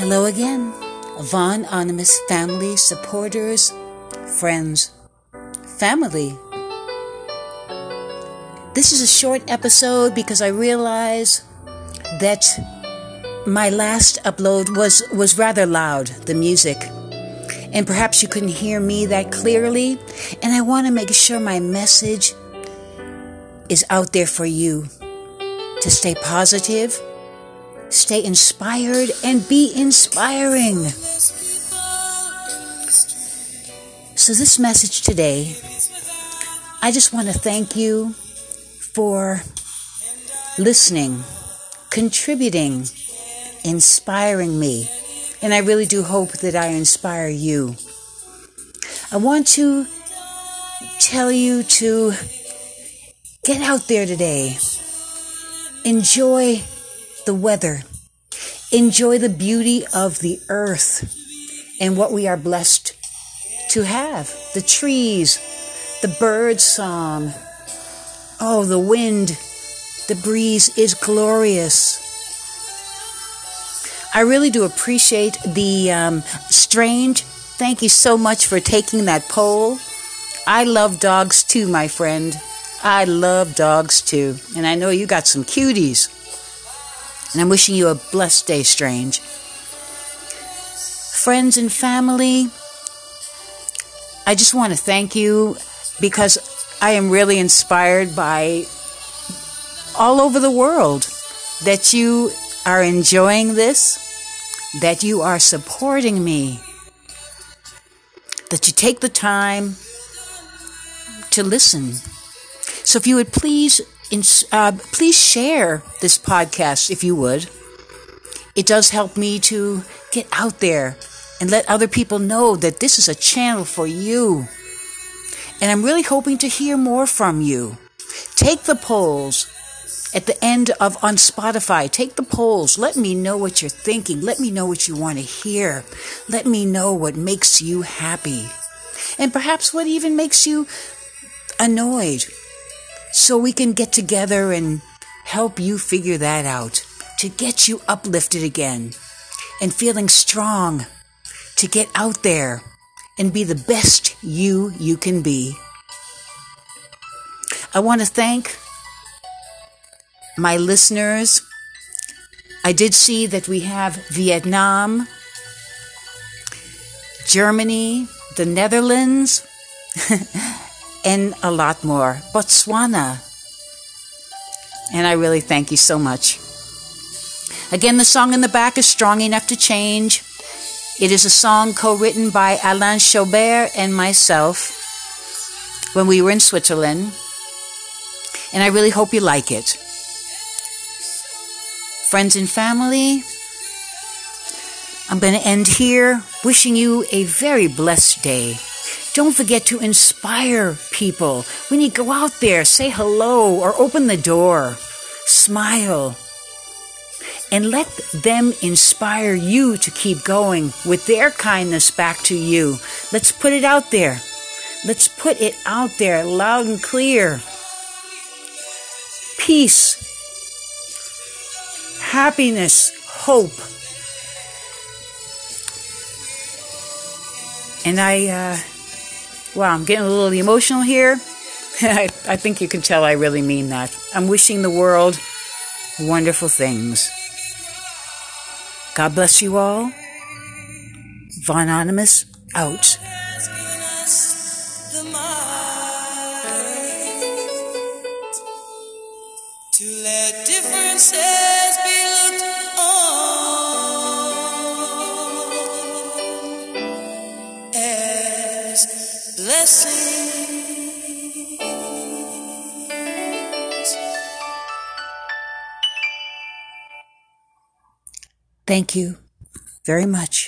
Hello again, Von Anonymous family, supporters, friends, family. This is a short episode because I realize that my last upload was, was rather loud, the music. And perhaps you couldn't hear me that clearly. And I want to make sure my message is out there for you to stay positive, stay inspired, and be inspiring. So, this message today, I just want to thank you for listening, contributing, inspiring me. And I really do hope that I inspire you. I want to tell you to get out there today. Enjoy the weather. Enjoy the beauty of the earth and what we are blessed to have. The trees, the bird song. Oh, the wind, the breeze is glorious. I really do appreciate the um, strange. Thank you so much for taking that poll. I love dogs too, my friend. I love dogs too. And I know you got some cuties. And I'm wishing you a blessed day, Strange. Friends and family, I just want to thank you because I am really inspired by all over the world that you are enjoying this, that you are supporting me, that you take the time to listen. So if you would please, uh, please share this podcast, if you would. It does help me to get out there and let other people know that this is a channel for you. And I'm really hoping to hear more from you. Take the polls at the end of on Spotify. Take the polls. Let me know what you're thinking. Let me know what you want to hear. Let me know what makes you happy. And perhaps what even makes you annoyed. So we can get together and help you figure that out to get you uplifted again and feeling strong to get out there and be the best you you can be. I want to thank my listeners. I did see that we have Vietnam, Germany, the Netherlands, and a lot more. Botswana. And I really thank you so much. Again, the song in the back is Strong Enough to Change. It is a song co written by Alain Chaubert and myself when we were in Switzerland. And I really hope you like it. Friends and family, I'm going to end here wishing you a very blessed day. Don't forget to inspire people. When you go out there, say hello or open the door. Smile. And let them inspire you to keep going with their kindness back to you. Let's put it out there. Let's put it out there loud and clear. Peace, happiness, hope. And I, uh, Wow, I'm getting a little emotional here. I, I think you can tell I really mean that. I'm wishing the world wonderful things. God bless you all. Von Anonymous out. To let differences blessings. Thank you very much.